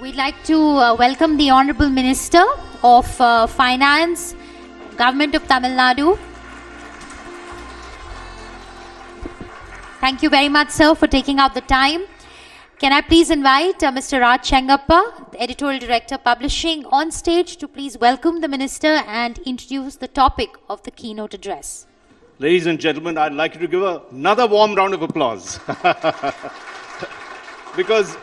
We'd like to uh, welcome the Honorable Minister of uh, Finance, Government of Tamil Nadu. Thank you very much, sir, for taking out the time. Can I please invite uh, Mr. Raj Chengappa, the Editorial Director Publishing, on stage to please welcome the Minister and introduce the topic of the keynote address. Ladies and gentlemen, I'd like you to give another warm round of applause. because,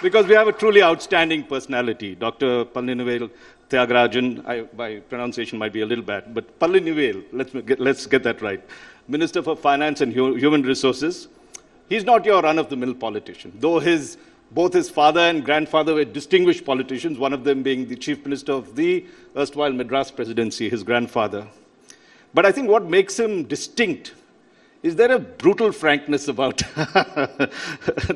because we have a truly outstanding personality. Dr. Palanivel Thiagarajan, I, my pronunciation might be a little bad, but Palanivel, let's get, let's get that right. Minister for Finance and Human Resources. He's not your run-of-the-mill politician, though his, both his father and grandfather were distinguished politicians, one of them being the chief minister of the erstwhile Madras presidency, his grandfather. But I think what makes him distinct is there a brutal frankness about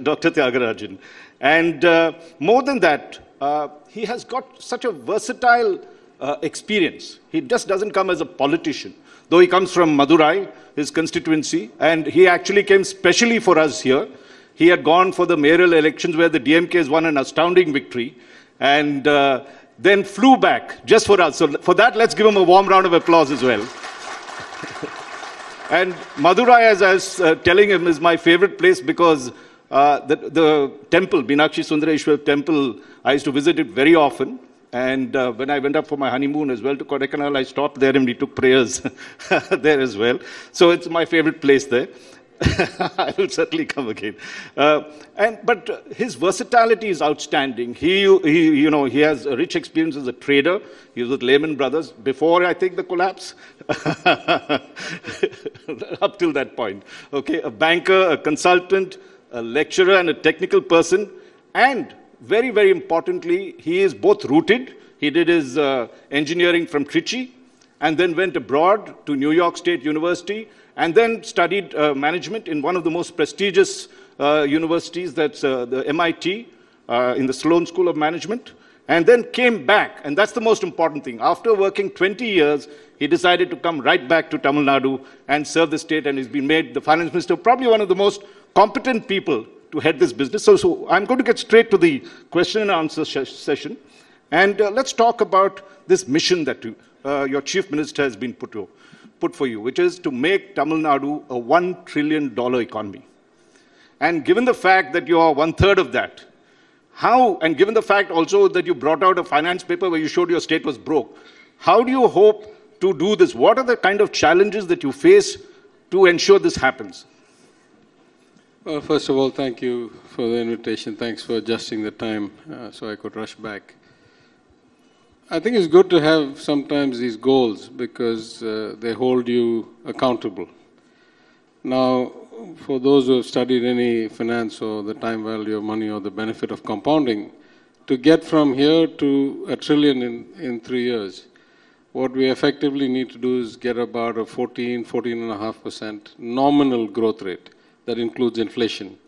Dr. Thiagarajan. And uh, more than that, uh, he has got such a versatile uh, experience. He just doesn't come as a politician, though he comes from Madurai, his constituency, and he actually came specially for us here. He had gone for the mayoral elections where the DMK has won an astounding victory, and uh, then flew back just for us. So for that, let's give him a warm round of applause as well. And Madurai, as I was uh, telling him, is my favorite place because uh, the, the temple, Meenakshi Sundareshwar temple, I used to visit it very often. And uh, when I went up for my honeymoon as well to Kodaikanal, I stopped there and we took prayers there as well. So it's my favorite place there. I will certainly come again. Uh, and, but his versatility is outstanding. He, he, you know, he has a rich experience as a trader. He was with Lehman Brothers before, I think, the collapse. Up till that point. Okay, a banker, a consultant, a lecturer, and a technical person. And very, very importantly, he is both rooted. He did his uh, engineering from Trichy and then went abroad to New York State University and then studied uh, management in one of the most prestigious uh, universities, that's uh, the MIT, uh, in the Sloan School of Management, and then came back. And that's the most important thing. After working 20 years, he decided to come right back to Tamil Nadu and serve the state, and he's been made the finance minister, probably one of the most competent people to head this business. So, so I'm going to get straight to the question and answer session. And uh, let's talk about this mission that uh, your chief minister has been put, to, put for you, which is to make Tamil Nadu a $1 trillion economy. And given the fact that you are one third of that, how, and given the fact also that you brought out a finance paper where you showed your state was broke, how do you hope to do this? What are the kind of challenges that you face to ensure this happens? Well, first of all, thank you for the invitation. Thanks for adjusting the time uh, so I could rush back. I think it's good to have sometimes these goals because uh, they hold you accountable. Now, for those who have studied any finance or the time value of money or the benefit of compounding, to get from here to a trillion in, in three years, what we effectively need to do is get about a 14, 14.5% nominal growth rate that includes inflation.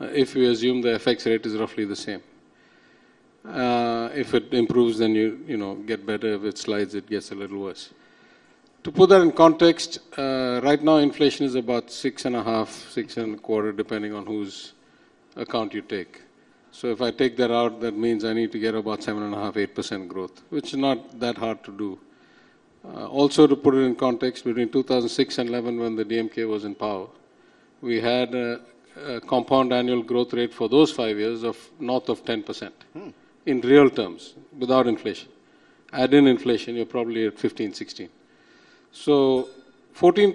Uh, if we assume the FX rate is roughly the same. Uh, if it improves, then you, you know, get better. If it slides, it gets a little worse. To put that in context, uh, right now inflation is about six and a half, six and a quarter, depending on whose account you take. So if I take that out, that means I need to get about seven and a half, eight percent growth, which is not that hard to do. Uh, also, to put it in context, between 2006 and 11, when the DMK was in power, we had a, a, compound annual growth rate for those five years of north of 10% hmm. In real terms, without inflation. Add in inflation, you're probably at 15, 16. So 14%,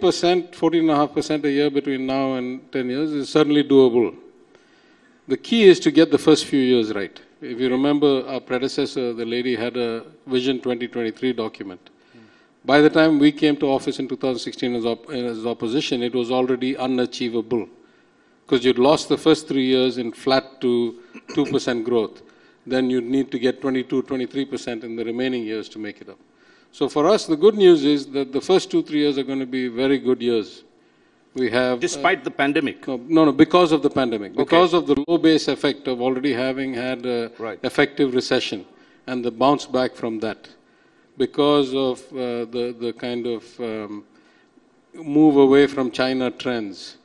14.5% a year between now and 10 years is certainly doable. The key is to get the first few years right. If you remember, our predecessor, the lady, had a Vision 2023 document by the time we came to office in 2016 as, op as opposition, it was already unachievable because you'd lost the first three years in flat to 2% growth. Then you'd need to get 22, 23% in the remaining years to make it up. So for us, the good news is that the first two, three years are going to be very good years. We have... Despite uh, the pandemic? No, no, because of the pandemic. Okay. Because of the low base effect of already having had a right. effective recession and the bounce back from that because of uh, the, the kind of um, move away from China trends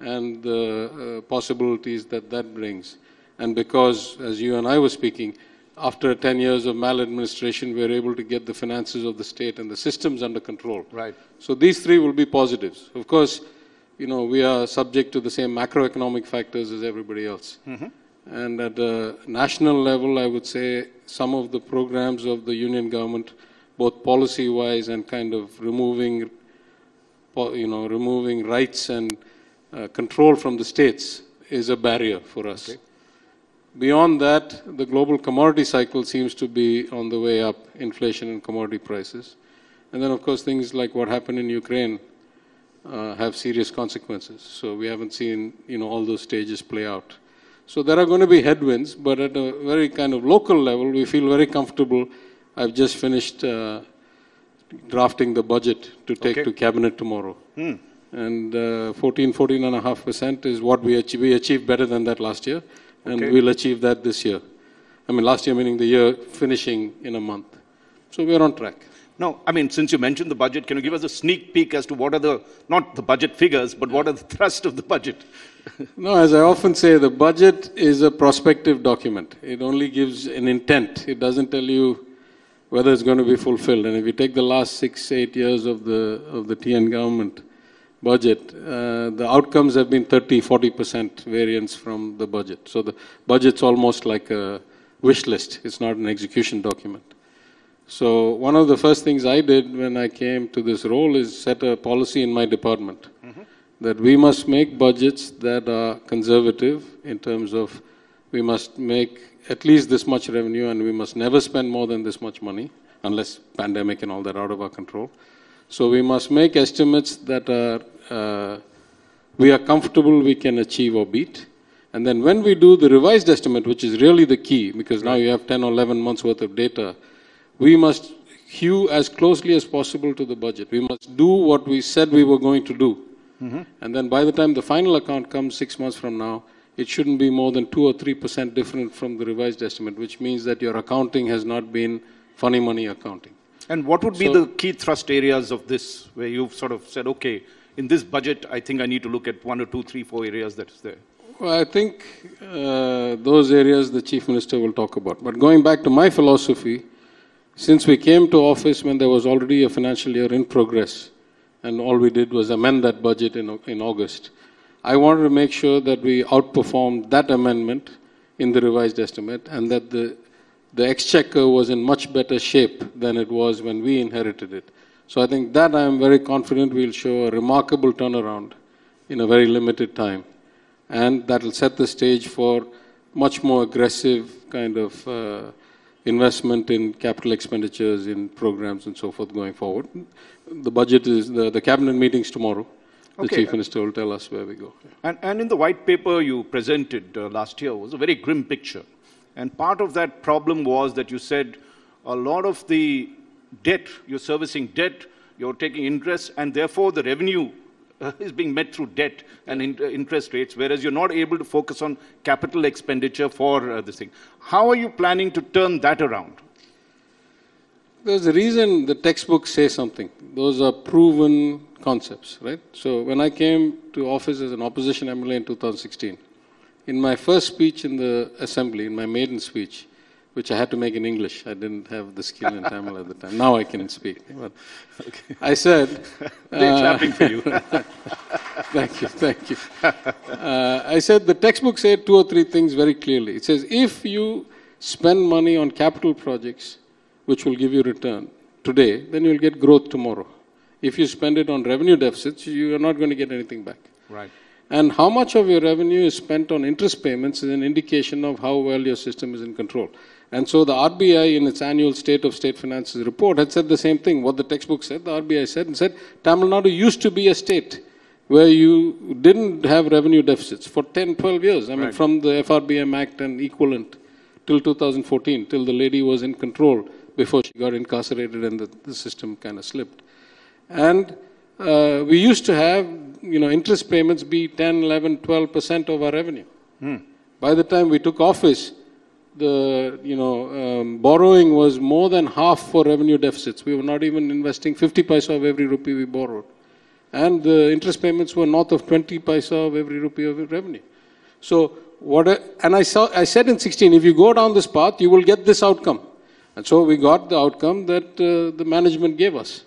and the uh, possibilities that that brings. And because, as you and I were speaking, after 10 years of maladministration, we are able to get the finances of the state and the systems under control. Right. So these three will be positives. Of course, you know, we are subject to the same macroeconomic factors as everybody else. And at a national level, I would say some of the programs of the union government, both policy-wise and kind of removing, you know, removing rights and uh, control from the states is a barrier for us. Beyond that, the global commodity cycle seems to be on the way up, inflation and commodity prices. And then, of course, things like what happened in Ukraine uh, have serious consequences. So we haven't seen, you know, all those stages play out. So there are going to be headwinds, but at a very kind of local level, we feel very comfortable. I've just finished uh, drafting the budget to take Okay. to cabinet tomorrow. And uh, 14, 14 and a half percent is what we achieved. We achieved better than that last year, and Okay. we'll achieve that this year. I mean, last year meaning the year finishing in a month. So we're on track. No, I mean, since you mentioned the budget, can you give us a sneak peek as to what are the, not the budget figures, but what are the thrust of the budget? No, as I often say, the budget is a prospective document. It only gives an intent. It doesn't tell you whether it's going to be fulfilled. And if you take the last six, eight years of the of the TN government budget, uh, the outcomes have been 30, 40 percent variance from the budget. So the budget's almost like a wish list. It's not an execution document. So one of the first things I did when I came to this role is set a policy in my department that we must make budgets that are conservative in terms of we must make at least this much revenue and we must never spend more than this much money unless pandemic and all that out of our control. So we must make estimates that are uh, we are comfortable we can achieve or beat. And then when we do the revised estimate, which is really the key, because now you have 10 or 11 months worth of data, we must hew as closely as possible to the budget. We must do what we said we were going to do. And then by the time the final account comes six months from now, it shouldn't be more than 2 or 3% different from the revised estimate, which means that your accounting has not been funny money accounting. And what would be the key thrust areas of this, where you've sort of said, okay, in this budget, I think I need to look at one or two, three, four areas that is there? Well, I think uh, those areas the Chief Minister will talk about. But going back to my philosophy, since we came to office when there was already a financial year in progress, and all we did was amend that budget in, in August, I wanted to make sure that we outperformed that amendment in the revised estimate and that the, the exchequer was in much better shape than it was when we inherited it. So I think that I am very confident we'll show a remarkable turnaround in a very limited time and that will set the stage for much more aggressive kind of uh, investment in capital expenditures, in programs and so forth going forward. The budget is, the, the cabinet meetings tomorrow. The Okay. chief minister will tell us where we go. And, and in the white paper you presented uh, last year was a very grim picture. And part of that problem was that you said a lot of the debt, you're servicing debt, you're taking interest, and therefore the revenue uh, is being met through debt and in, uh, interest rates, whereas you're not able to focus on capital expenditure for uh, this thing. How are you planning to turn that around? There's a reason the textbooks say something. Those are proven concepts, right? So when I came to office as an opposition MLA in 2016, in my first speech in the assembly, in my maiden speech, which I had to make in English, I didn't have the skill in Tamil at the time. Now I can speak. But I said, They're uh, clapping for you. Thank you, thank you. Uh, I said the textbook said two or three things very clearly. It says if you spend money on capital projects, which will give you return today, then you'll get growth tomorrow. If you spend it on revenue deficits, you are not going to get anything back. right. And how much of your revenue is spent on interest payments is an indication of how well your system is in control. And so the RBI, in its annual State of State Finances report, had said the same thing. What the textbook said, the RBI said, and said Tamil Nadu used to be a state where you didn't have revenue deficits for 10, 12 years. I mean, Right. from the FRBM Act and equivalent till 2014, till the lady was in control before she got incarcerated and the, the system kind of slipped. And uh, we used to have, you know, interest payments be 10, 11, 12 percent of our revenue. By the time we took office, the, you know, um, borrowing was more than half for revenue deficits. We were not even investing 50 paisa of every rupee we borrowed. and the interest payments were north of 20 paisa of every rupee of revenue. So what, and I, saw, I said in 16, if you go down this path, you will get this outcome. And so we got the outcome that uh, the management gave us.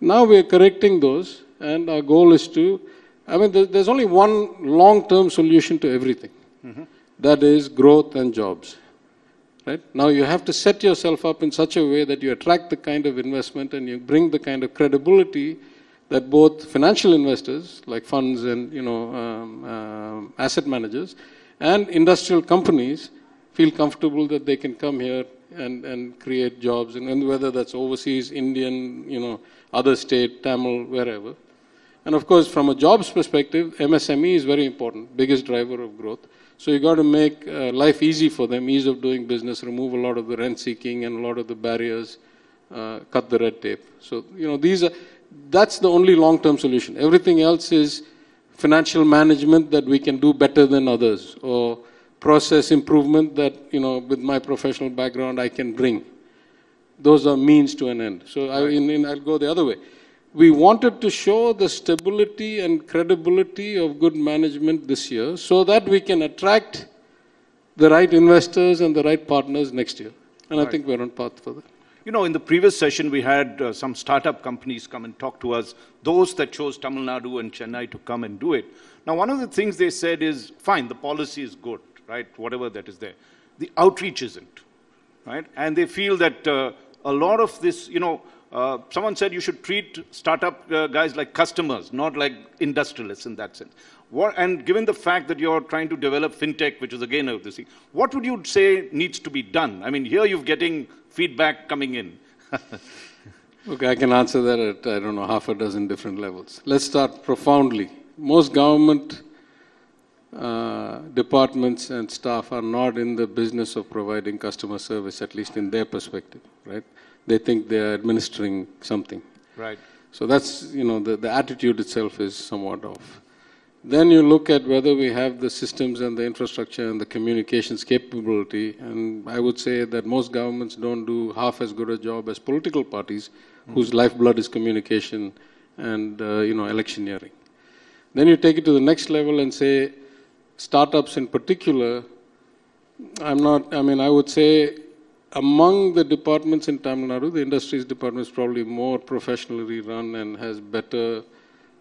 Now we are correcting those, and our goal is to, I mean, there's only one long-term solution to everything. That is growth and jobs. Right? Now you have to set yourself up in such a way that you attract the kind of investment and you bring the kind of credibility that both financial investors, like funds and you know um, um, asset managers, and industrial companies feel comfortable that they can come here and, and create jobs, and, and whether that's overseas, Indian, you know, other state, Tamil, wherever. And of course, from a jobs perspective, MSME is very important, biggest driver of growth. So you got to make uh, life easy for them, ease of doing business, remove a lot of the rent seeking and a lot of the barriers, uh, cut the red tape. So you know these are that's the only long-term solution. Everything else is financial management that we can do better than others, or process improvement that you know with my professional background I can bring those are means to an end. So I, in, in, I'll go the other way. We wanted to show the stability and credibility of good management this year so that we can attract the right investors and the right partners next year. And I think we're on path for that. You know, in the previous session, we had uh, some startup companies come and talk to us, those that chose Tamil Nadu and Chennai to come and do it. Now, one of the things they said is fine, the policy is good, right? Whatever that is there. The outreach isn't, right? And they feel that uh, a lot of this, you know, uh, someone said you should treat startup uh, guys like customers, not like industrialists in that sense. What, and given the fact that you're trying to develop fintech, which is again of this thing, what would you say needs to be done? I mean, here you're getting feedback coming in. Okay, I can answer that at, I don't know, half a dozen different levels. Let's start profoundly. Most government uh, departments and staff are not in the business of providing customer service, at least in their perspective, right? They think they are administering something. Right. So that's, you know, the, the attitude itself is somewhat off. Then you look at whether we have the systems and the infrastructure and the communications capability, and I would say that most governments don't do half as good a job as political parties whose lifeblood is communication and, uh, you know, electioneering. Then you take it to the next level and say, startups in particular, I'm not, I mean, I would say among the departments in Tamil Nadu, the industries department is probably more professionally run and has better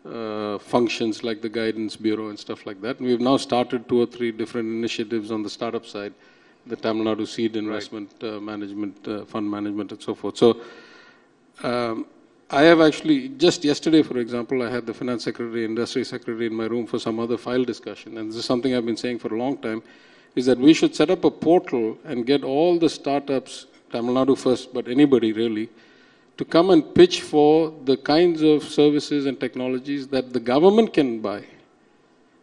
uh, functions like the guidance bureau and stuff like that. And we've now started two or three different initiatives on the startup side, the Tamil Nadu Seed Investment uh, Management, uh, Fund Management, and so forth. So um, I have actually, just yesterday, for example, I had the finance secretary, industry secretary in my room for some other file discussion. And this is something I've been saying for a long time, is that we should set up a portal and get all the startups, Tamil Nadu first, but anybody really, to come and pitch for the kinds of services and technologies that the government can buy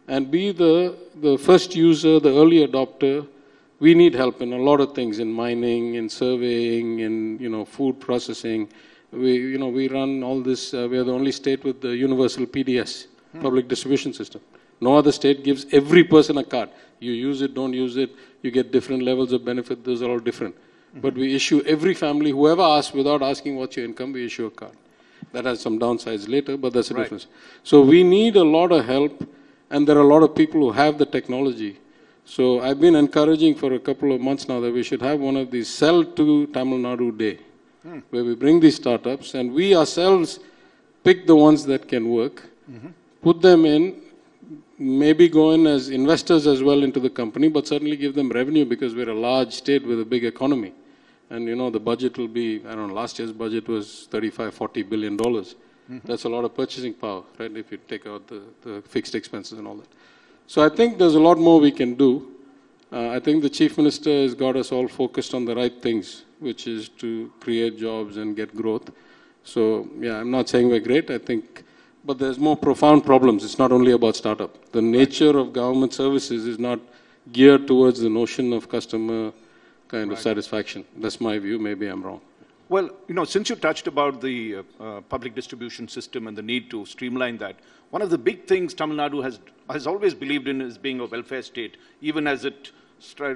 and be the, the first user, the early adopter. We need help in a lot of things, in mining, in surveying, in, you know, food processing. We, you know, we run all this, uh, we are the only state with the universal PDS, public distribution system. No other state gives every person a card. You use it, don't use it, you get different levels of benefit, those are all different. But we issue every family, whoever asks without asking what's your income, we issue a card. That has some downsides later, but that's the Right. difference. So we need a lot of help, and there are a lot of people who have the technology. So I've been encouraging for a couple of months now that we should have one of these Sell to Tamil Nadu Day, hmm. where we bring these startups and we ourselves pick the ones that can work, mm-hmm. put them in, maybe go in as investors as well into the company, but certainly give them revenue because we're a large state with a big economy. And you know, the budget will be, I don't know, last year's budget was 35, 40 billion dollars. That's a lot of purchasing power, right? If you take out the, the fixed expenses and all that. So I think there's a lot more we can do. Uh, I think the chief minister has got us all focused on the right things, which is to create jobs and get growth. So yeah, I'm not saying we're great. I think, but there's more profound problems. It's not only about startup. The nature of government services is not geared towards the notion of customer kind of satisfaction. That's my view. Maybe I'm wrong. Well, you know, since you touched about the uh, uh, public distribution system and the need to streamline that, one of the big things Tamil Nadu has, has always believed in is being a welfare state, even as it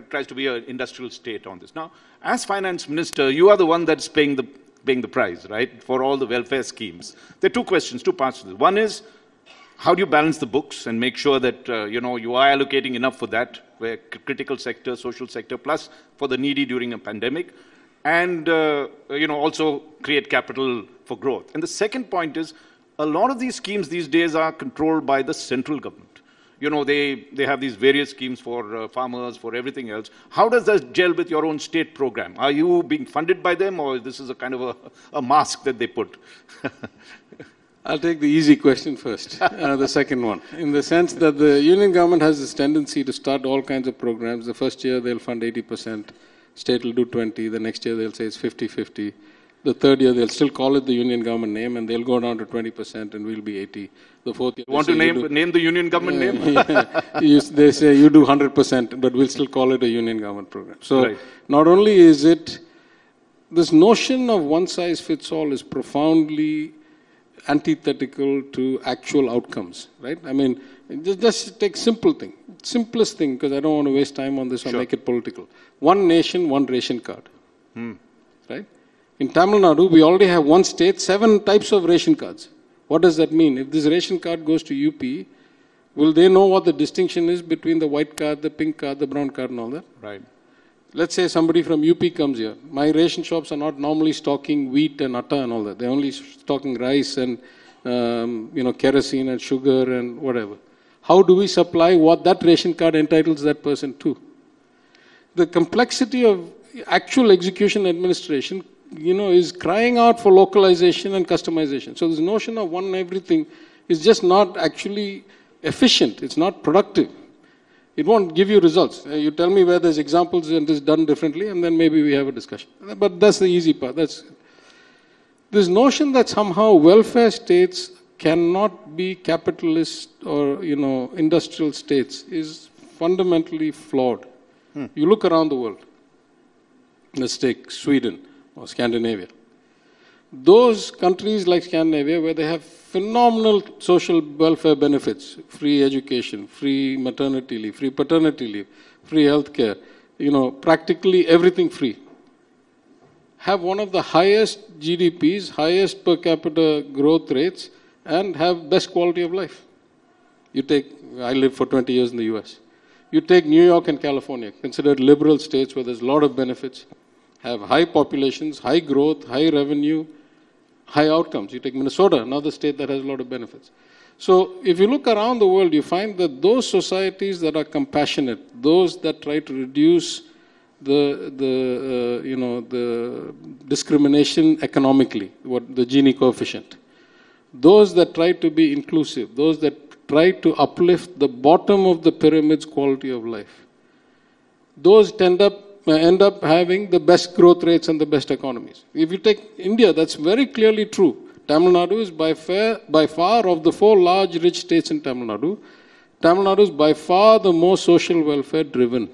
tries to be an industrial state on this. Now, as finance minister, you are the one that's paying the, paying the price, right, for all the welfare schemes. There are two questions, two parts to this. One is, how do you balance the books and make sure that uh, you know you are allocating enough for that, where critical sector, social sector, plus for the needy during a pandemic, and uh, you know also create capital for growth. And the second point is, a lot of these schemes these days are controlled by the central government you know, they, they have these various schemes for uh, farmers, for everything else. How does that gel with your own state program? Are you being funded by them or is this is a kind of a, a mask that they put? I'll take the easy question first, uh, the second one. In the sense that the union government has this tendency to start all kinds of programs. The first year they'll fund 80%, state will do 20, the next year they'll say it's 50-50. The third year, they'll still call it the union government name, and they'll go down to 20%, and we'll be 80. The fourth year, you want to name do, name the union government uh, name? yeah, you, they say you do 100%, but we'll still call it a union government program. So right. not only is it this notion of one size fits all is profoundly antithetical to actual outcomes, right? I mean, just, just take simple thing, simplest thing, because I don't want to waste time on this or sure. make it political. One nation, one ration card, hmm. right? In Tamil Nadu, we already have one state, seven types of ration cards. What does that mean? If this ration card goes to UP, will they know what the distinction is between the white card, the pink card, the brown card, and all that? Right. Let's say somebody from UP comes here. My ration shops are not normally stocking wheat and atta and all that. They're only stocking rice and um, you know kerosene and sugar and whatever. How do we supply what that ration card entitles that person to? The complexity of actual execution administration you know, is crying out for localization and customization. So this notion of one everything is just not actually efficient. It's not productive. It won't give you results. Uh, you tell me where there's examples and it's done differently, and then maybe we have a discussion. But that's the easy part. That's this notion that somehow welfare states cannot be capitalist or you know industrial states is fundamentally flawed. Hmm. You look around the world. Let's take Sweden or Scandinavia. Those countries like Scandinavia, where they have phenomenal social welfare benefits, free education, free maternity leave, free paternity leave, free health care, you know, practically everything free, have one of the highest GDPs, highest per capita growth rates, and have best quality of life. You take, I lived for 20 years in the US. You take New York and California, considered liberal states where there's a lot of benefits have high populations, high growth, high revenue, high outcomes. You take Minnesota, another state that has a lot of benefits. So if you look around the world, you find that those societies that are compassionate, those that try to reduce the, the uh, you know, the discrimination economically, what the Gini coefficient, those that try to be inclusive, those that try to uplift the bottom of the pyramid's quality of life, those tend up Uh, end up having the best growth rates and the best economies. If you take India, that's very clearly true. Tamil Nadu is by, fair, by far of the four large rich states in Tamil Nadu, Tamil Nadu is by far the most social welfare driven.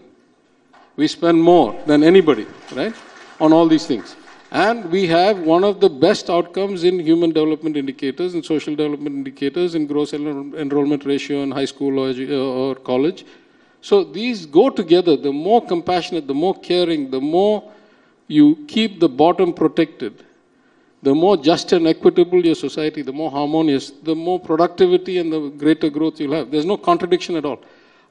We spend more than anybody, right, on all these things. And we have one of the best outcomes in human development indicators and social development indicators in gross enrollment ratio in high school or, or college so these go together. The more compassionate, the more caring, the more you keep the bottom protected, the more just and equitable your society, the more harmonious, the more productivity and the greater growth you'll have. There's no contradiction at all.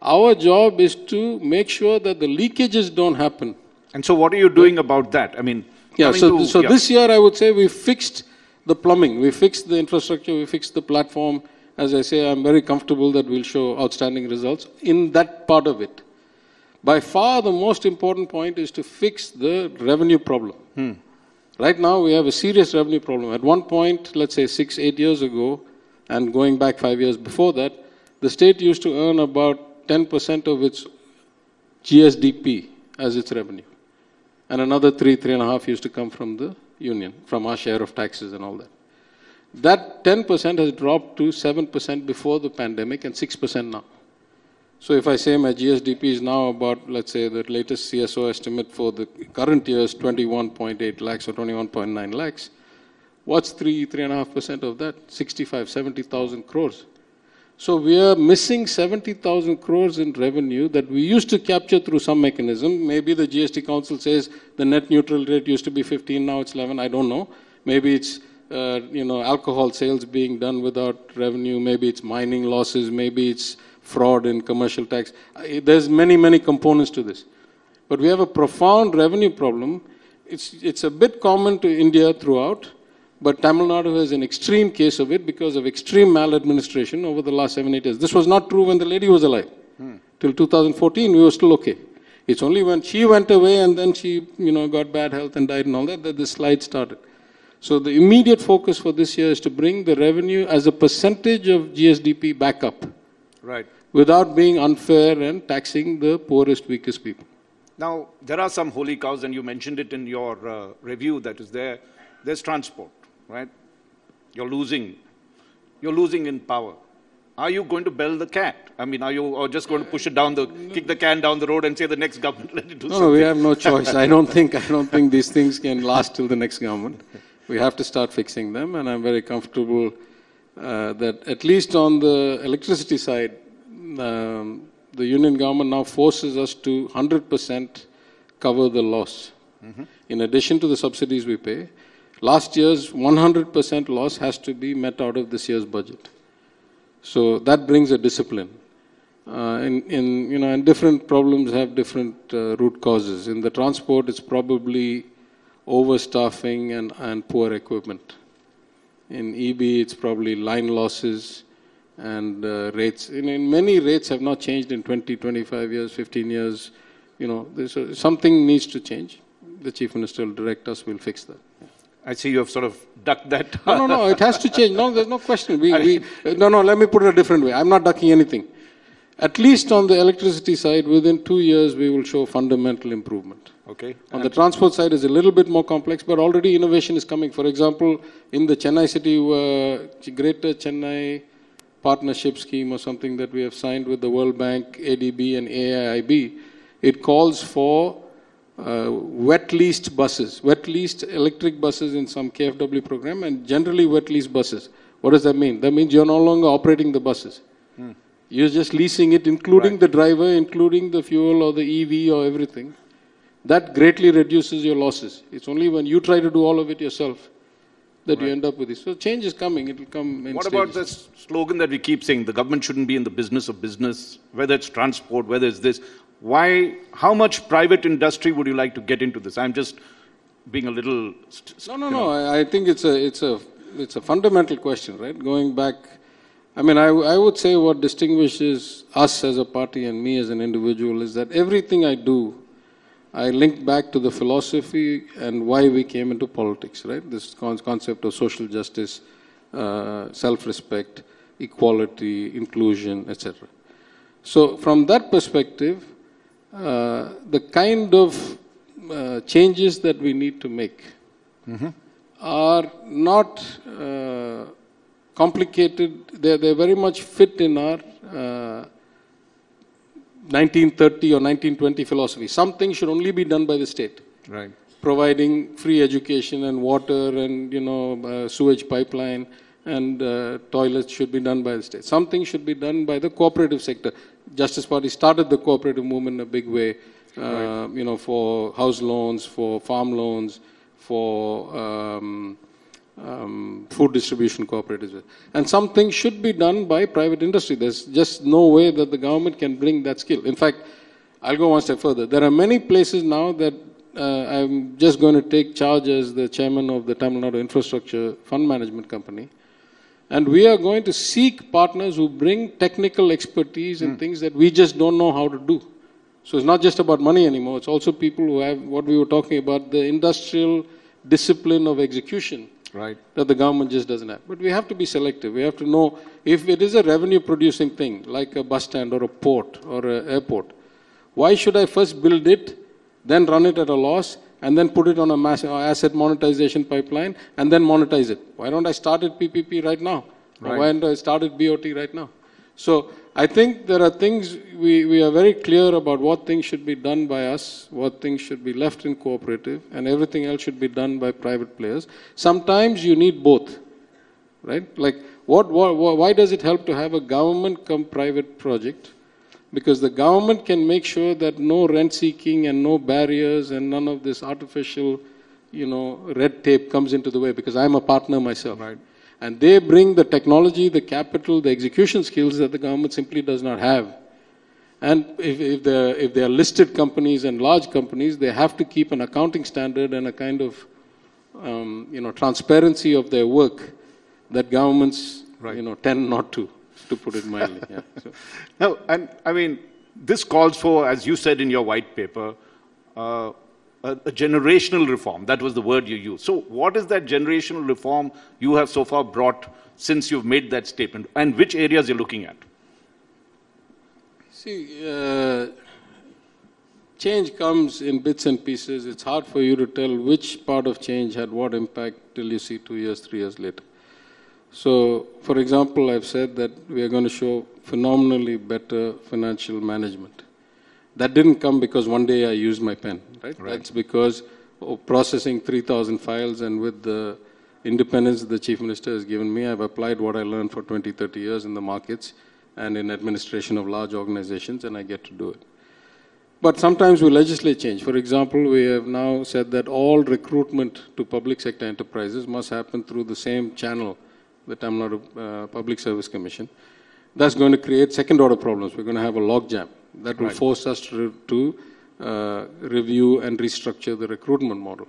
Our job is to make sure that the leakages don't happen. And so, what are you doing about that? I mean, yeah. So, to, so yeah. this year, I would say we fixed the plumbing, we fixed the infrastructure, we fixed the platform, as I say, I'm very comfortable that we'll show outstanding results in that part of it. By far, the most important point is to fix the revenue problem. Hmm. Right now, we have a serious revenue problem. At one point, let's say six, eight years ago, and going back five years before that, the state used to earn about 10% of its GSDP as its revenue. And another three, three and a half used to come from the union, from our share of taxes and all that. That 10% has dropped to 7% before the pandemic and 6% now. So if I say my GSDP is now about, let's say, the latest CSO estimate for the current year is 21.8 lakhs or 21.9 lakhs, what's 3, 3.5% of that? 65, 70,000 crores. So we are missing 70,000 crores in revenue that we used to capture through some mechanism. Maybe the GST Council says the net neutral rate used to be 15, now it's 11, I don't know. maybe it's uh, you know alcohol sales being done without revenue, maybe it's mining losses, maybe it's fraud in commercial tax. There's many many components to this, but we have a profound revenue problem. It's it's a bit common to India throughout, but Tamil Nadu has an extreme case of it because of extreme maladministration over the last seven eight years. This was not true when the lady was alive. Till 2014, we were still okay. It's only when she went away and then she, you know, got bad health and died and all that that the slide started. So the immediate focus for this year is to bring the revenue as a percentage of GSDP back up Right. without being unfair and taxing the poorest, weakest people. Now, there are some holy cows, and you mentioned it in your uh, review that is there. There's transport, right? You're losing. You're losing in power. Are you going to bell the cat? I mean, are you or just going to push it down the, kick the can down the road and say the next government let it do No, something? no, we have no choice. I don't think I don't think these things can last till the next government. We have to start fixing them, and I'm very comfortable uh, that at least on the electricity side, um, the union government now forces us to 100% cover the loss. In addition to the subsidies we pay, last year's 100% loss has to be met out of this year's budget. So that brings a discipline. Uh, in, in, you know, and different problems have different uh, root causes. In the transport, it's probably overstaffing and, and poor equipment. In EB, it's probably line losses and uh, rates. In, in many rates have not changed in 20, 25 years, 15 years. You know, there's a, something needs to change. The chief minister will direct us. We'll fix that. I see you have sort of ducked that. No, no, no. It has to change. No, there's no question. We, we, no, no. Let me put it a different way. I'm not ducking anything. At least on the electricity side, within two years, we will show fundamental improvement. Okay. On the transport side, is a little bit more complex, but already innovation is coming. For example, in the Chennai City, uh, Greater Chennai Partnership Scheme or something that we have signed with the World Bank, ADB, and AIIB, it calls for uh, wet leased buses, wet leased electric buses in some KFW program, and generally wet leased buses. What does that mean? That means you're no longer operating the buses. You're just leasing it, including the driver, including the fuel or the EV or everything. That greatly reduces your losses. It's only when you try to do all of it yourself that you end up with this. So change is coming. It will come in What about stages. this slogan that we keep saying, the government shouldn't be in the business of business, whether it's transport, whether it's this? Why, how much private industry would you like to get into this? I'm just being a little... No, no, no. I, I think it's a, it's a, it's a fundamental question, right? Going back, I mean, I, I would say what distinguishes us as a party and me as an individual is that everything I do, I link back to the philosophy and why we came into politics, right? This con- concept of social justice, uh, self-respect, equality, inclusion, etc. So, from that perspective, uh, the kind of uh, changes that we need to make are not uh, complicated. They're, they're very much fit in our uh, 1930 or 1920 philosophy. Something should only be done by the state, Right. providing free education and water and you know uh, sewage pipeline and uh, toilets should be done by the state. Something should be done by the cooperative sector. Justice Party started the cooperative movement in a big way. Uh, You know, for house loans, for farm loans, for um, um, food distribution cooperatives. And some things should be done by private industry. There's just no way that the government can bring that skill. In fact, I'll go one step further. There are many places now that uh, I'm just going to take charge as the chairman of the Tamil Nadu Infrastructure Fund Management Company. And we are going to seek partners who bring technical expertise in things that we just don't know how to do. So it's not just about money anymore, it's also people who have what we were talking about the industrial discipline of execution Right. that the government just doesn't have. But we have to be selective. We have to know if it is a revenue producing thing, like a bus stand or a port or an airport, why should I first build it, then run it at a loss, and then put it on a mass, uh, asset monetization pipeline, and then monetize it? Why don't I start at PPP right now? Right. why don't I start at BOT right now? So I think there are things we, we are very clear about what things should be done by us, what things should be left in cooperative, and everything else should be done by private players. Sometimes you need both, right? Like, what, what, why does it help to have a government come private project? Because the government can make sure that no rent seeking and no barriers and none of this artificial, you know, red tape comes into the way because I'm a partner myself. Right. And they bring the technology, the capital, the execution skills that the government simply does not have. And if, if, they're, if they are listed companies and large companies, they have to keep an accounting standard and a kind of um, you know, transparency of their work that governments right. you know, tend not to, to put it mildly. yeah, so. No, and I mean, this calls for, as you said in your white paper, uh, a, a, generational reform. That was the word you used. So, what is that generational reform you have so far brought since you've made that statement, and which areas you're looking at? See, uh, change comes in bits and pieces. It's hard for you to tell which part of change had what impact till you see two years, three years later. So, for example, I've said that we are going to show phenomenally better financial management. That didn't come because one day I used my pen, right? right. That's because of processing 3,000 files and with the independence the Chief Minister has given me, I've applied what I learned for 20, 30 years in the markets and in administration of large organizations, and I get to do it. But sometimes we legislate change. For example, we have now said that all recruitment to public sector enterprises must happen through the same channel, the Tamil Nadu uh, Public Service Commission. That's going to create second order problems. We're going to have a logjam that will right. force us to, to uh, review and restructure the recruitment model.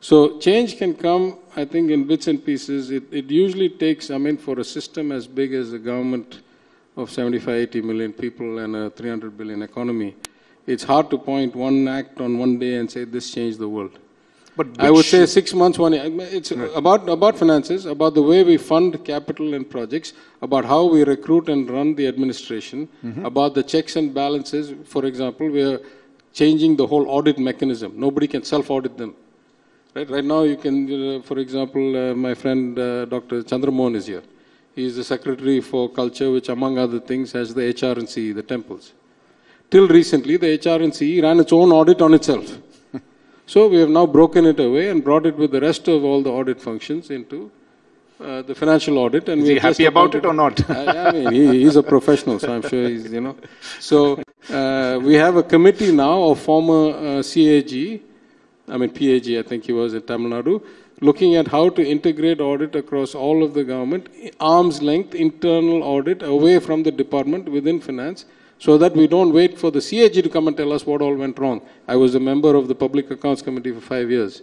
So change can come, I think, in bits and pieces. It, it usually takes, I mean, for a system as big as the government of 75, 80 million people and a 300 billion economy, it's hard to point one act on one day and say this changed the world. But I would say six months, one year. It's right. about, about finances, about the way we fund capital and projects, about how we recruit and run the administration, mm-hmm. about the checks and balances. For example, we are changing the whole audit mechanism. Nobody can self-audit them. Right, right now, you can, uh, for example, uh, my friend uh, Dr. Chandramohan is here. He is the Secretary for Culture, which among other things has the HRNC, the temples. Till recently, the HRNC ran its own audit on itself. So we have now broken it away and brought it with the rest of all the audit functions into uh, the financial audit. And is he happy about it or not? I, I mean, he, he's a professional, so I'm sure he's, you know. So uh, we have a committee now of former uh, CAG, I mean PAG, I think he was in Tamil Nadu, looking at how to integrate audit across all of the government, arm's length internal audit away from the department within finance, so that we don't wait for the CAG to come and tell us what all went wrong. I was a member of the Public Accounts Committee for five years.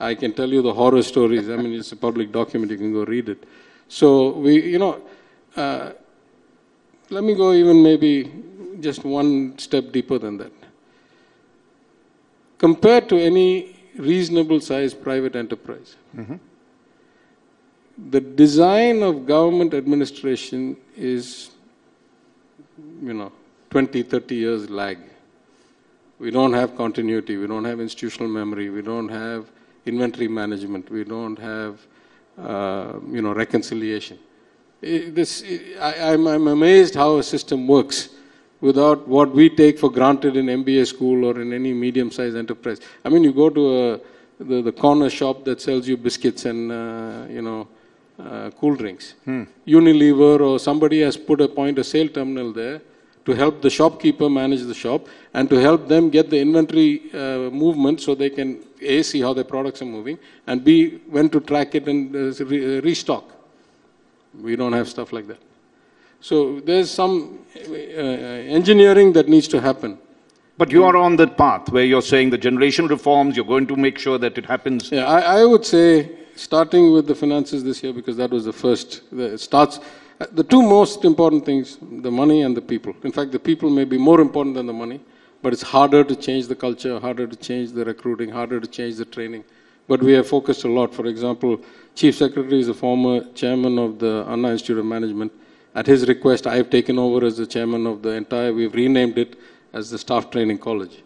I can tell you the horror stories. I mean, it's a public document, you can go read it. So we, you know, uh, let me go even maybe just one step deeper than that. Compared to any reasonable sized private enterprise. Mm-hmm. The design of government administration is, you know, 20, 30 years lag. We don't have continuity, we don't have institutional memory, we don't have inventory management, we don't have, uh, you know, reconciliation. It, this, I, I'm, I'm amazed how a system works without what we take for granted in MBA school or in any medium-sized enterprise. I mean, you go to a, the, the corner shop that sells you biscuits and, uh, you know, uh, cool drinks. Hmm. Unilever or somebody has put a point of sale terminal there to help the shopkeeper manage the shop and to help them get the inventory uh, movement so they can A, see how their products are moving and B, when to track it and uh, re- restock. We don't have stuff like that. So there's some uh, engineering that needs to happen. But you are on that path where you're saying the generation reforms, you're going to make sure that it happens. Yeah, I, I would say starting with the finances this year because that was the first. The, it starts. The two most important things: the money and the people. In fact, the people may be more important than the money, but it's harder to change the culture, harder to change the recruiting, harder to change the training. But we have focused a lot. For example, Chief Secretary is a former chairman of the Anna Institute of Management. At his request, I have taken over as the chairman of the entire, we've renamed it as the Staff Training College.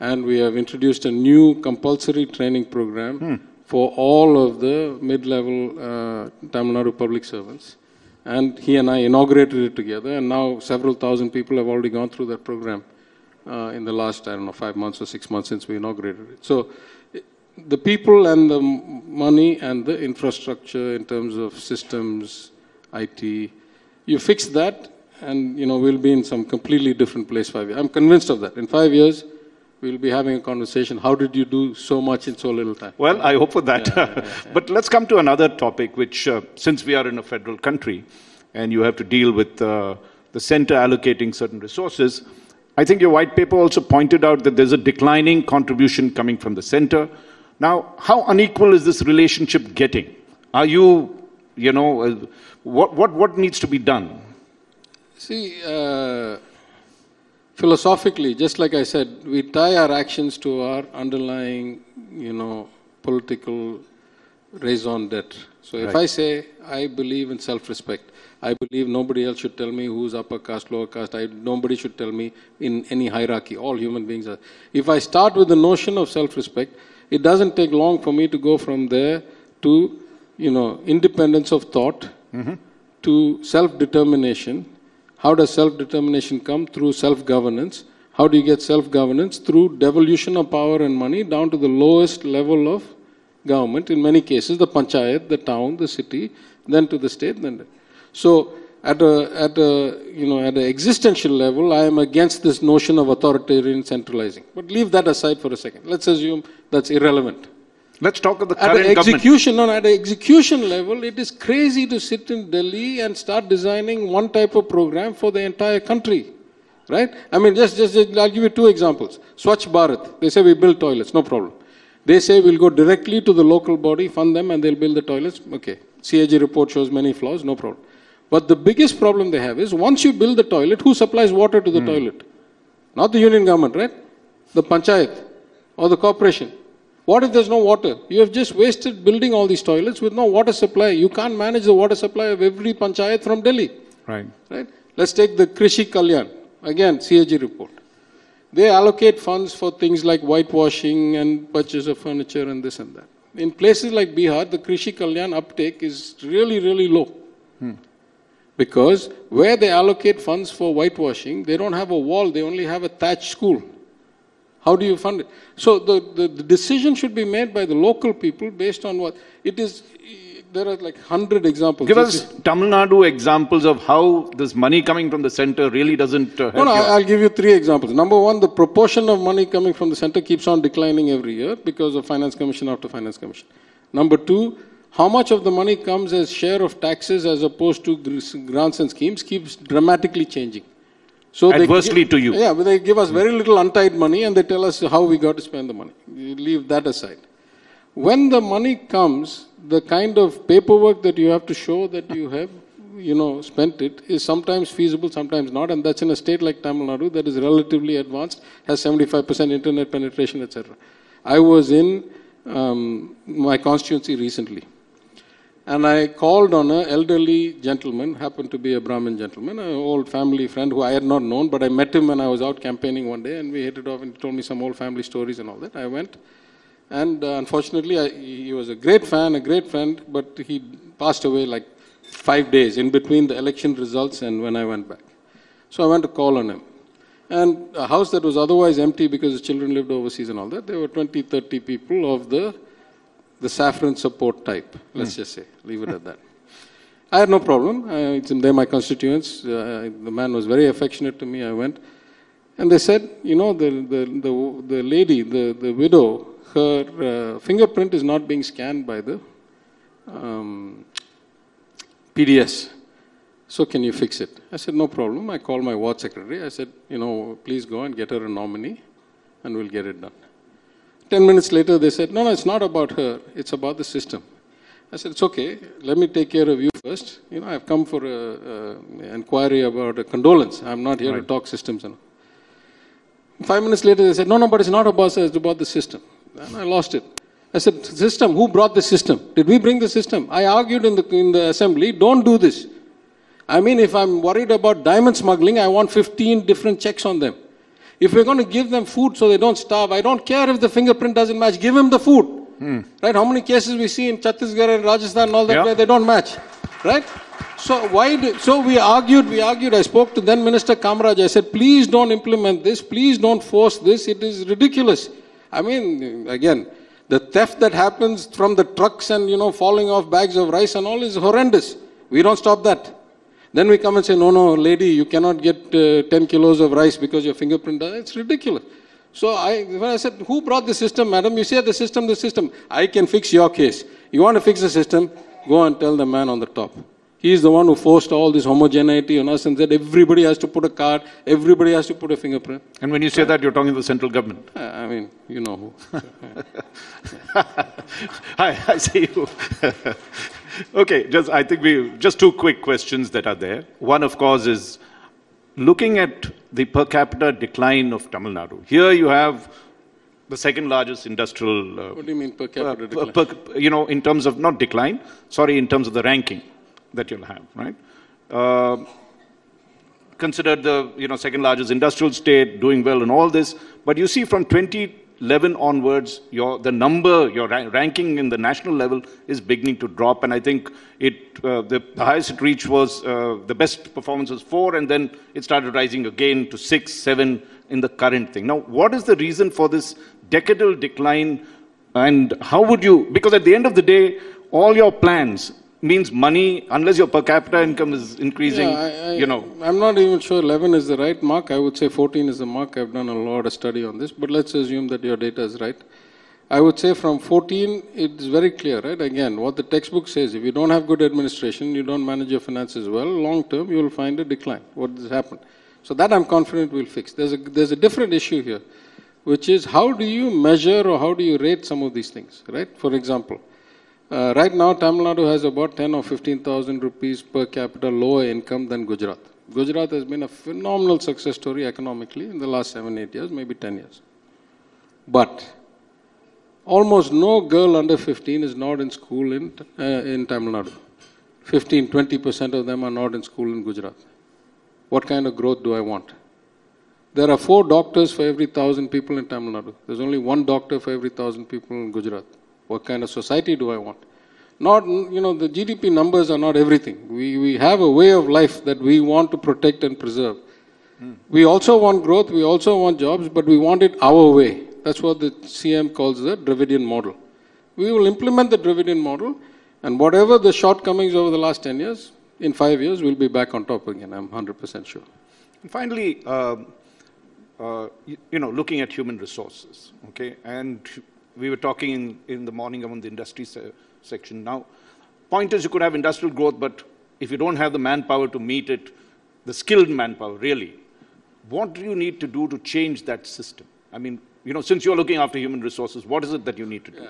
And we have introduced a new compulsory training program hmm. for all of the mid-level uh, Tamil Nadu public servants. And he and I inaugurated it together, and now several thousand people have already gone through that program uh, in the last, I don't know, five months or six months since we inaugurated it. So the people and the money and the infrastructure in terms of systems, IT, you fix that, and you know we'll be in some completely different place five years. I'm convinced of that. In five years, we'll be having a conversation. How did you do so much in so little time? Well, I hope for that. but let's come to another topic, which, uh, since we are in a federal country and you have to deal with uh, the center allocating certain resources, I think your white paper also pointed out that there's a declining contribution coming from the center. Now, how unequal is this relationship getting? Are you, you know, uh, what, what, what needs to be done? See, uh, philosophically, just like I said, we tie our actions to our underlying, you know, political raison d'etre. So if Right. I say I believe in self-respect, I believe nobody else should tell me who's upper caste, lower caste. I, nobody should tell me in any hierarchy. All human beings are. If I start with the notion of self-respect, it doesn't take long for me to go from there to, you know, independence of thought, mm-hmm. to self-determination. How does self-determination come? Through self-governance. How do you get self-governance? Through devolution of power and money down to the lowest level of government. In many cases, the panchayat, the town, the city, then to the state, then. So, at a at a you know at an existential level, I am against this notion of authoritarian centralizing. But leave that aside for a second. Let's assume that's irrelevant. Let's talk of the At current the government. execution, no, at the execution level, it is crazy to sit in Delhi and start designing one type of program for the entire country, right? I mean, just, just, just I'll give you two examples. Swachh Bharat, they say we build toilets, no problem. They say we'll go directly to the local body, fund them, and they'll build the toilets. Okay, CAG report shows many flaws, no problem. But the biggest problem they have is once you build the toilet, who supplies water to the hmm. toilet? Not the union government, right? The panchayat or the corporation. What if there's no water? You have just wasted building all these toilets with no water supply. You can't manage the water supply of every panchayat from Delhi. Right. Right? Let's take the Krishi Kalyan. Again, CAG report. They allocate funds for things like whitewashing and purchase of furniture and this and that. In places like Bihar, the Krishi Kalyan uptake is really, really low. Hmm. Because where they allocate funds for whitewashing, they don't have a wall, they only have a thatched school. How do you fund it? So the, the, the decision should be made by the local people based on what it is. There are like hundred examples. Give us Tamil Nadu examples of how this money coming from the center really doesn't uh, help No, no, you. I'll give you three examples. Number one, the proportion of money coming from the center keeps on declining every year because of finance commission after finance commission. Number two, how much of the money comes as share of taxes as opposed to gr- grants and schemes keeps dramatically changing. So Adversely give- to you. Yeah, but they give us very little untied money and they tell us how we got to spend the money. You leave that aside. When the money comes, the kind of paperwork that you have to show that you have, you know, spent it is sometimes feasible, sometimes not, and that's in a state like Tamil Nadu that is relatively advanced, has 75% internet penetration, etc. I was in um, my constituency recently, and I called on an elderly gentleman, happened to be a Brahmin gentleman, an old family friend who I had not known, but I met him when I was out campaigning one day, and we hit it off, and he told me some old family stories and all that. I went. And uh, unfortunately, I, he was a great fan, a great friend, but he passed away like five days in between the election results and when I went back. So I went to call on him. And a house that was otherwise empty because the children lived overseas and all that, there were 20, 30 people of the, the saffron support type, let's just say, leave it at that. I had no problem. Uh, it's, they're my constituents. Uh, the man was very affectionate to me. I went. And they said, you know, the, the, the, the lady, the, the widow, her uh, fingerprint is not being scanned by the um, PDS. So can you fix it? I said, no problem. I called my ward secretary. I said, you know, please go and get her a nominee and we'll get it done. Ten minutes later, they said, no, no, it's not about her. It's about the system. I said, it's okay. Let me take care of you first. You know, I've come for an inquiry about a condolence. I'm not here to talk systems and all. Five minutes later, they said, no, no, but it's not about us, it's about the system. And I lost it. I said, system, who brought the system? Did we bring the system? I argued in the, in the assembly, don't do this. I mean, if I'm worried about diamond smuggling, I want 15 different checks on them. If we're going to give them food so they don't starve, I don't care if the fingerprint doesn't match, give them the food. Hmm. Right? How many cases we see in Chhattisgarh and Rajasthan and all that Yeah. where they don't match? Right? So why? Do, so we argued. We argued. I spoke to then Minister Kamaraj. I said, please don't implement this. Please don't force this. It is ridiculous. I mean, again, the theft that happens from the trucks and you know falling off bags of rice and all is horrendous. We don't stop that. Then we come and say, no, no, lady, you cannot get uh, 10 kilos of rice because your fingerprint. does-" It's ridiculous. So I, when I said, who brought the system, madam? You say the system, the system. I can fix your case. You want to fix the system? Go and tell the man on the top. He is the one who forced all this homogeneity on us and said everybody has to put a card, everybody has to put a fingerprint. And when you say that, you're talking to the central government. Uh, I mean, you know who. I, I see you. okay, just I think we just two quick questions that are there. One, of course, is looking at the per capita decline of Tamil Nadu. Here you have the second largest industrial. Uh, what do you mean per capita uh, decline? per- you know, in terms of not decline, sorry, in terms of the ranking that you'll have, right? Uh, considered the you know second largest industrial state, doing well and all this, but you see from 2011 onwards, your the number, your ra- ranking in the national level is beginning to drop, and I think it uh, the, the highest it reached was uh, the best performance was four, and then it started rising again to six, seven in the current thing. Now, what is the reason for this decadal decline, and how would you? Because at the end of the day, all your plans means money unless your per capita income is increasing Yeah, I, I, you know I'm not even sure 11 is the right mark. I would say 14 is the mark. I've done a lot of study on this, but let's assume that your data is right. I would say from 14, it's very clear, right? Again, what the textbook says, if you don't have good administration, you don't manage your finances well, long term, you will find a decline. What has happened? So that I'm confident we'll fix. There's a, there's a different issue here, which is how do you measure or how do you rate some of these things, right? For example, uh, right now, Tamil Nadu has about 10 or 15,000 rupees per capita lower income than Gujarat. Gujarat has been a phenomenal success story economically in the last seven, eight years, maybe 10 years. But almost no girl under 15 is not in school in, uh, in Tamil Nadu. 15, 20% of them are not in school in Gujarat. What kind of growth do I want? There are four doctors for every thousand people in Tamil Nadu. There's only one doctor for every thousand people in Gujarat. What kind of society do I want? Not, you know, the GDP numbers are not everything. We, we have a way of life that we want to protect and preserve. We also want growth, we also want jobs, but we want it our way. That's what the CM calls the Dravidian model. We will implement the Dravidian model, and whatever the shortcomings over the last 10 years, in five years, we'll be back on top again. I'm 100% sure. And finally, um, uh, you, you know, looking at human resources, okay, and we were talking in, in the morning about the industry se- section. Now, point is, you could have industrial growth, but if you don't have the manpower to meet it, the skilled manpower, really, what do you need to do to change that system? I mean, you know, since you're looking after human resources, what is it that you need to do?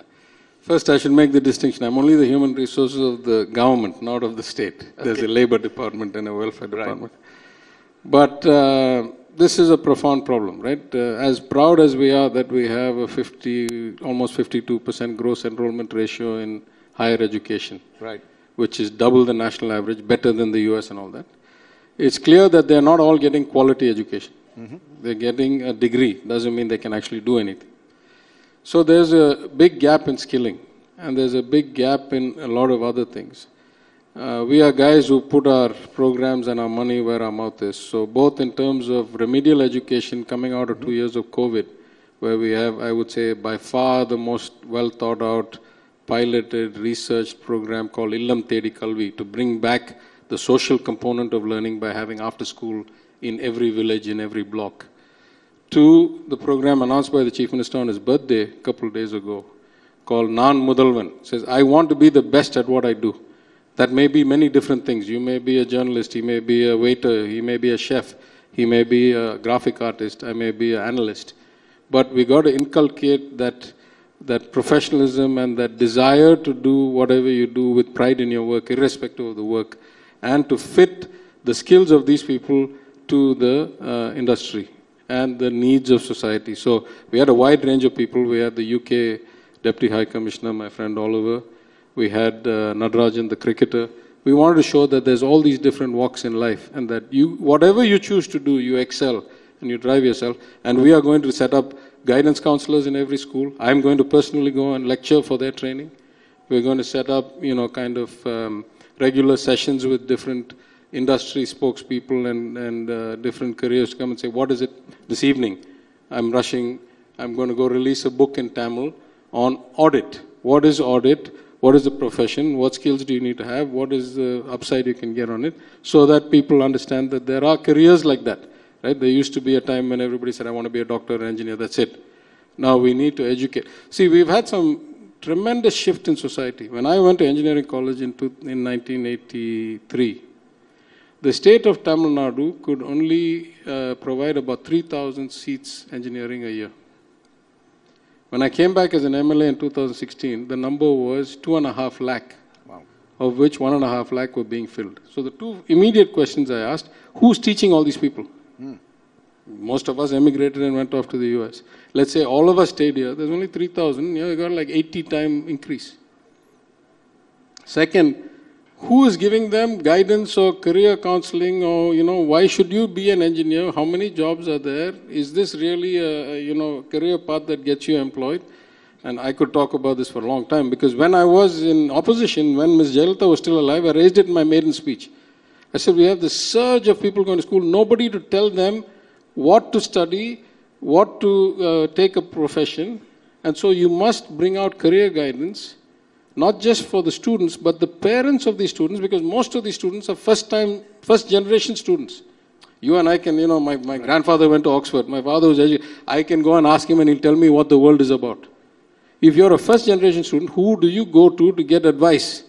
First, I should make the distinction. I'm only the human resources of the government, not of the state. There's a labor department and a welfare department. But uh, this is a profound problem, right? Uh, as proud as we are that we have a 50, almost 52% gross enrollment ratio in higher education, Right. which is double the national average, better than the US and all that. It's clear that they're not all getting quality education. They're getting a degree, doesn't mean they can actually do anything. So there's a big gap in skilling, and there's a big gap in a lot of other things. Uh, we are guys who put our programs and our money where our mouth is. So both in terms of remedial education coming out of two years of COVID, where we have, I would say, by far the most well thought out, piloted, researched program called Illam Thedi Kalvi to bring back the social component of learning by having after school in every village, in every block to the program announced by the Chief Minister on his birthday a couple of days ago called Naan Mudhalvan. Says, I want to be the best at what I do. That may be many different things. You may be a journalist, he may be a waiter, he may be a chef, he may be a graphic artist, I may be an analyst. But we got to inculcate that, that professionalism and that desire to do whatever you do with pride in your work, irrespective of the work, and to fit the skills of these people to the uh, industry and the needs of society. So we had a wide range of people. We had the UK Deputy High Commissioner, my friend Oliver. We had uh, Natarajan, the cricketer. We wanted to show that there's all these different walks in life and that you, whatever you choose to do, you excel and you drive yourself. And we are going to set up guidance counselors in every school. I'm going to personally go and lecture for their training. We're going to set up, you know, kind of um, regular sessions with different industry spokespeople and, and uh, different careers to come and say, what is it this evening? I'm rushing, I'm going to go release a book in Tamil on audit. What is audit? What is the profession? What skills do you need to have? What is the upside you can get on it? So that people understand that there are careers like that. right? There used to be a time when everybody said, I want to be a doctor or engineer, that's it. Now we need to educate. See, we've had some tremendous shift in society. When I went to engineering college in, two, in 1983, the state of Tamil Nadu could only uh, provide about 3,000 seats engineering a year. When I came back as an MLA in 2016, the number was two and a half lakh, Wow. of which one and a half lakh were being filled. So the two immediate questions I asked, who's teaching all these people? Hmm. Most of us emigrated and went off to the US. Let's say all of us stayed here, there's only 3,000, you know, you got like 80 time increase. Second, who is giving them guidance or career counseling or, you know, why should you be an engineer? How many jobs are there? Is this really a, you know, career path that gets you employed? And I could talk about this for a long time because when I was in opposition, when Ms. Jayalalitha was still alive, I raised it in my maiden speech. I said, we have this surge of people going to school, nobody to tell them what to study, what to uh, take a profession. And so you must bring out career guidance, not just for the students, but the parents of these students, because most of these students are first time, first generation students. You and I can, you know, my, my grandfather went to Oxford, my father was educated. I can go and ask him and he'll tell me what the world is about. If you're a first generation student, who do you go to to get advice?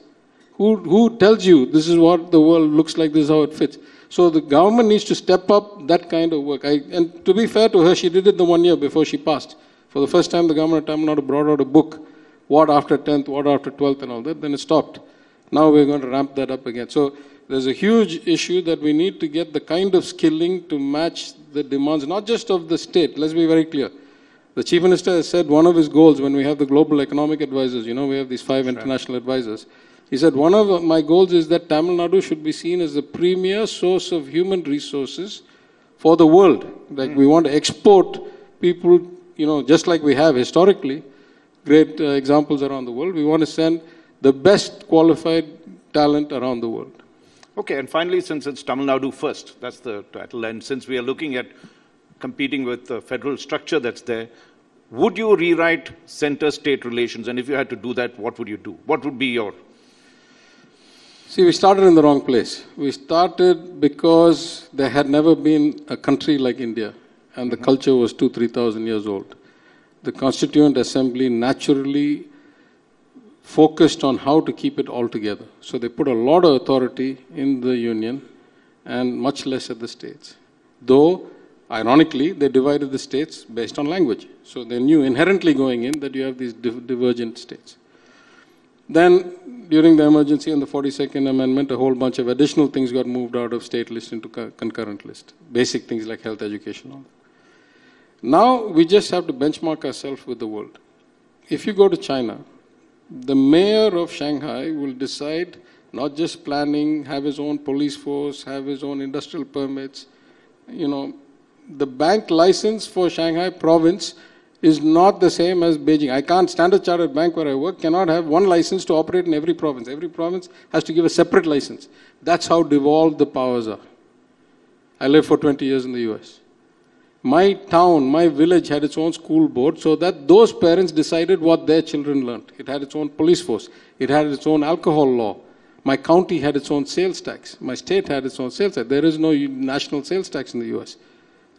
Who, who tells you this is what the world looks like, this is how it fits? So the government needs to step up that kind of work. I, and to be fair to her, she did it the one year before she passed. For the first time, the government of Tamil Nadu brought out a book, what after 10th, what after 12th and all that, then it stopped. Now we're going to ramp that up again. So there's a huge issue that we need to get the kind of skilling to match the demands, not just of the state, let's be very clear. The chief minister has said one of his goals when we have the global economic advisors, you know, we have these five international advisors. He said one of my goals is that Tamil Nadu should be seen as the premier source of human resources for the world. Like hmm. we want to export people, you know, just like we have historically, great uh, examples around the world. We want to send the best qualified talent around the world. Okay, and finally, since it's Tamil Nadu first, that's the title, and since we are looking at competing with the federal structure that's there, would you rewrite center-state relations? And if you had to do that, what would you do? What would be your... See, we started in the wrong place. We started because there had never been a country like India, and the culture was two, three thousand years old. The Constituent Assembly naturally focused on how to keep it all together. So they put a lot of authority in the union and much less at the states. Though, ironically, they divided the states based on language. So they knew inherently going in that you have these div- divergent states. Then, during the emergency and the 42nd Amendment, a whole bunch of additional things got moved out of state list into co- concurrent list. Basic things like health, education, all. Now, we just have to benchmark ourselves with the world. If you go to China, the mayor of Shanghai will decide not just planning, have his own police force, have his own industrial permits. You know, the bank license for Shanghai province is not the same as Beijing. I can't, Standard Chartered Bank where I work cannot have one license to operate in every province. Every province has to give a separate license. That's how devolved the powers are. I lived for 20 years in the US. My town, my village had its own school board so that those parents decided what their children learned. It had its own police force. It had its own alcohol law. My county had its own sales tax. My state had its own sales tax. There is no national sales tax in the US.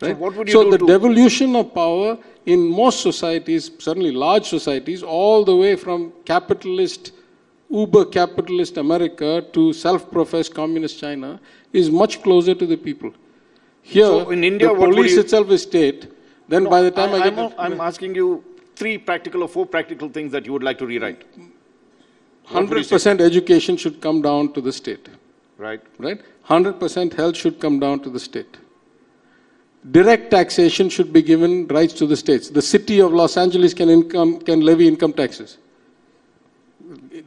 Right? what would you so do the to- devolution of power in most societies, certainly large societies, all the way from capitalist, uber capitalist America to self professed communist China, is much closer to the people. Here, So in India, the police you- itself is state. Then by the time I, I, get am I'm asking you three practical or four practical things that you would like to rewrite, What would you say? 100% education should come down to the state, right? right? 100% health should come down to the state. Direct taxation should be given rights to the states. The city of Los Angeles can income can levy income taxes.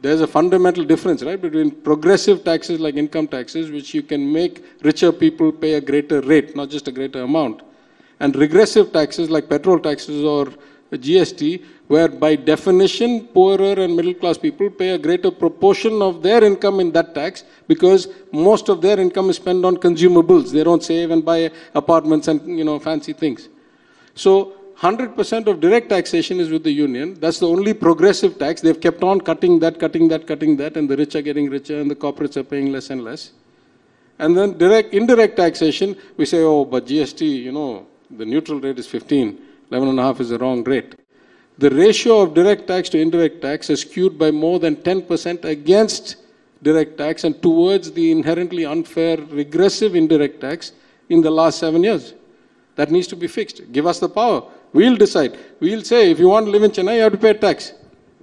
There's a fundamental difference, right, between progressive taxes like income taxes, which you can make richer people pay a greater rate, not just a greater amount, and regressive taxes like petrol taxes or GST, where by definition poorer and middle class people pay a greater proportion of their income in that tax because most of their income is spent on consumables. They don't save and buy apartments and you know fancy things. So 100% of direct taxation is with the union. That's the only progressive tax. They've kept on cutting that, cutting that, cutting that, and the rich are getting richer and the corporates are paying less and less. And then direct, indirect taxation, we say, oh, but GST, you know, the neutral rate is 15, 11 and a half is the wrong rate. The ratio of direct tax to indirect tax is skewed by more than 10% against direct tax and towards the inherently unfair, regressive indirect tax in the last seven years. That needs to be fixed. Give us the power. We'll decide. We'll say, if you want to live in Chennai, you have to pay tax.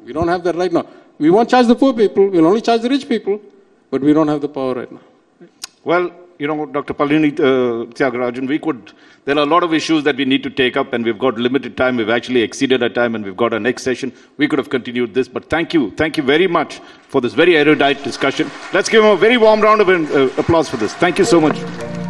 We don't have that right now. We won't charge the poor people, we'll only charge the rich people, but we don't have the power right now. Well, you know, Dr. Palini uh, Thiagarajan, we could, there are a lot of issues that we need to take up, and we've got limited time. We've actually exceeded our time, and we've got our next session. We could have continued this, but thank you. Thank you very much for this very erudite discussion. Let's give him a very warm round of uh, applause for this. Thank you so much.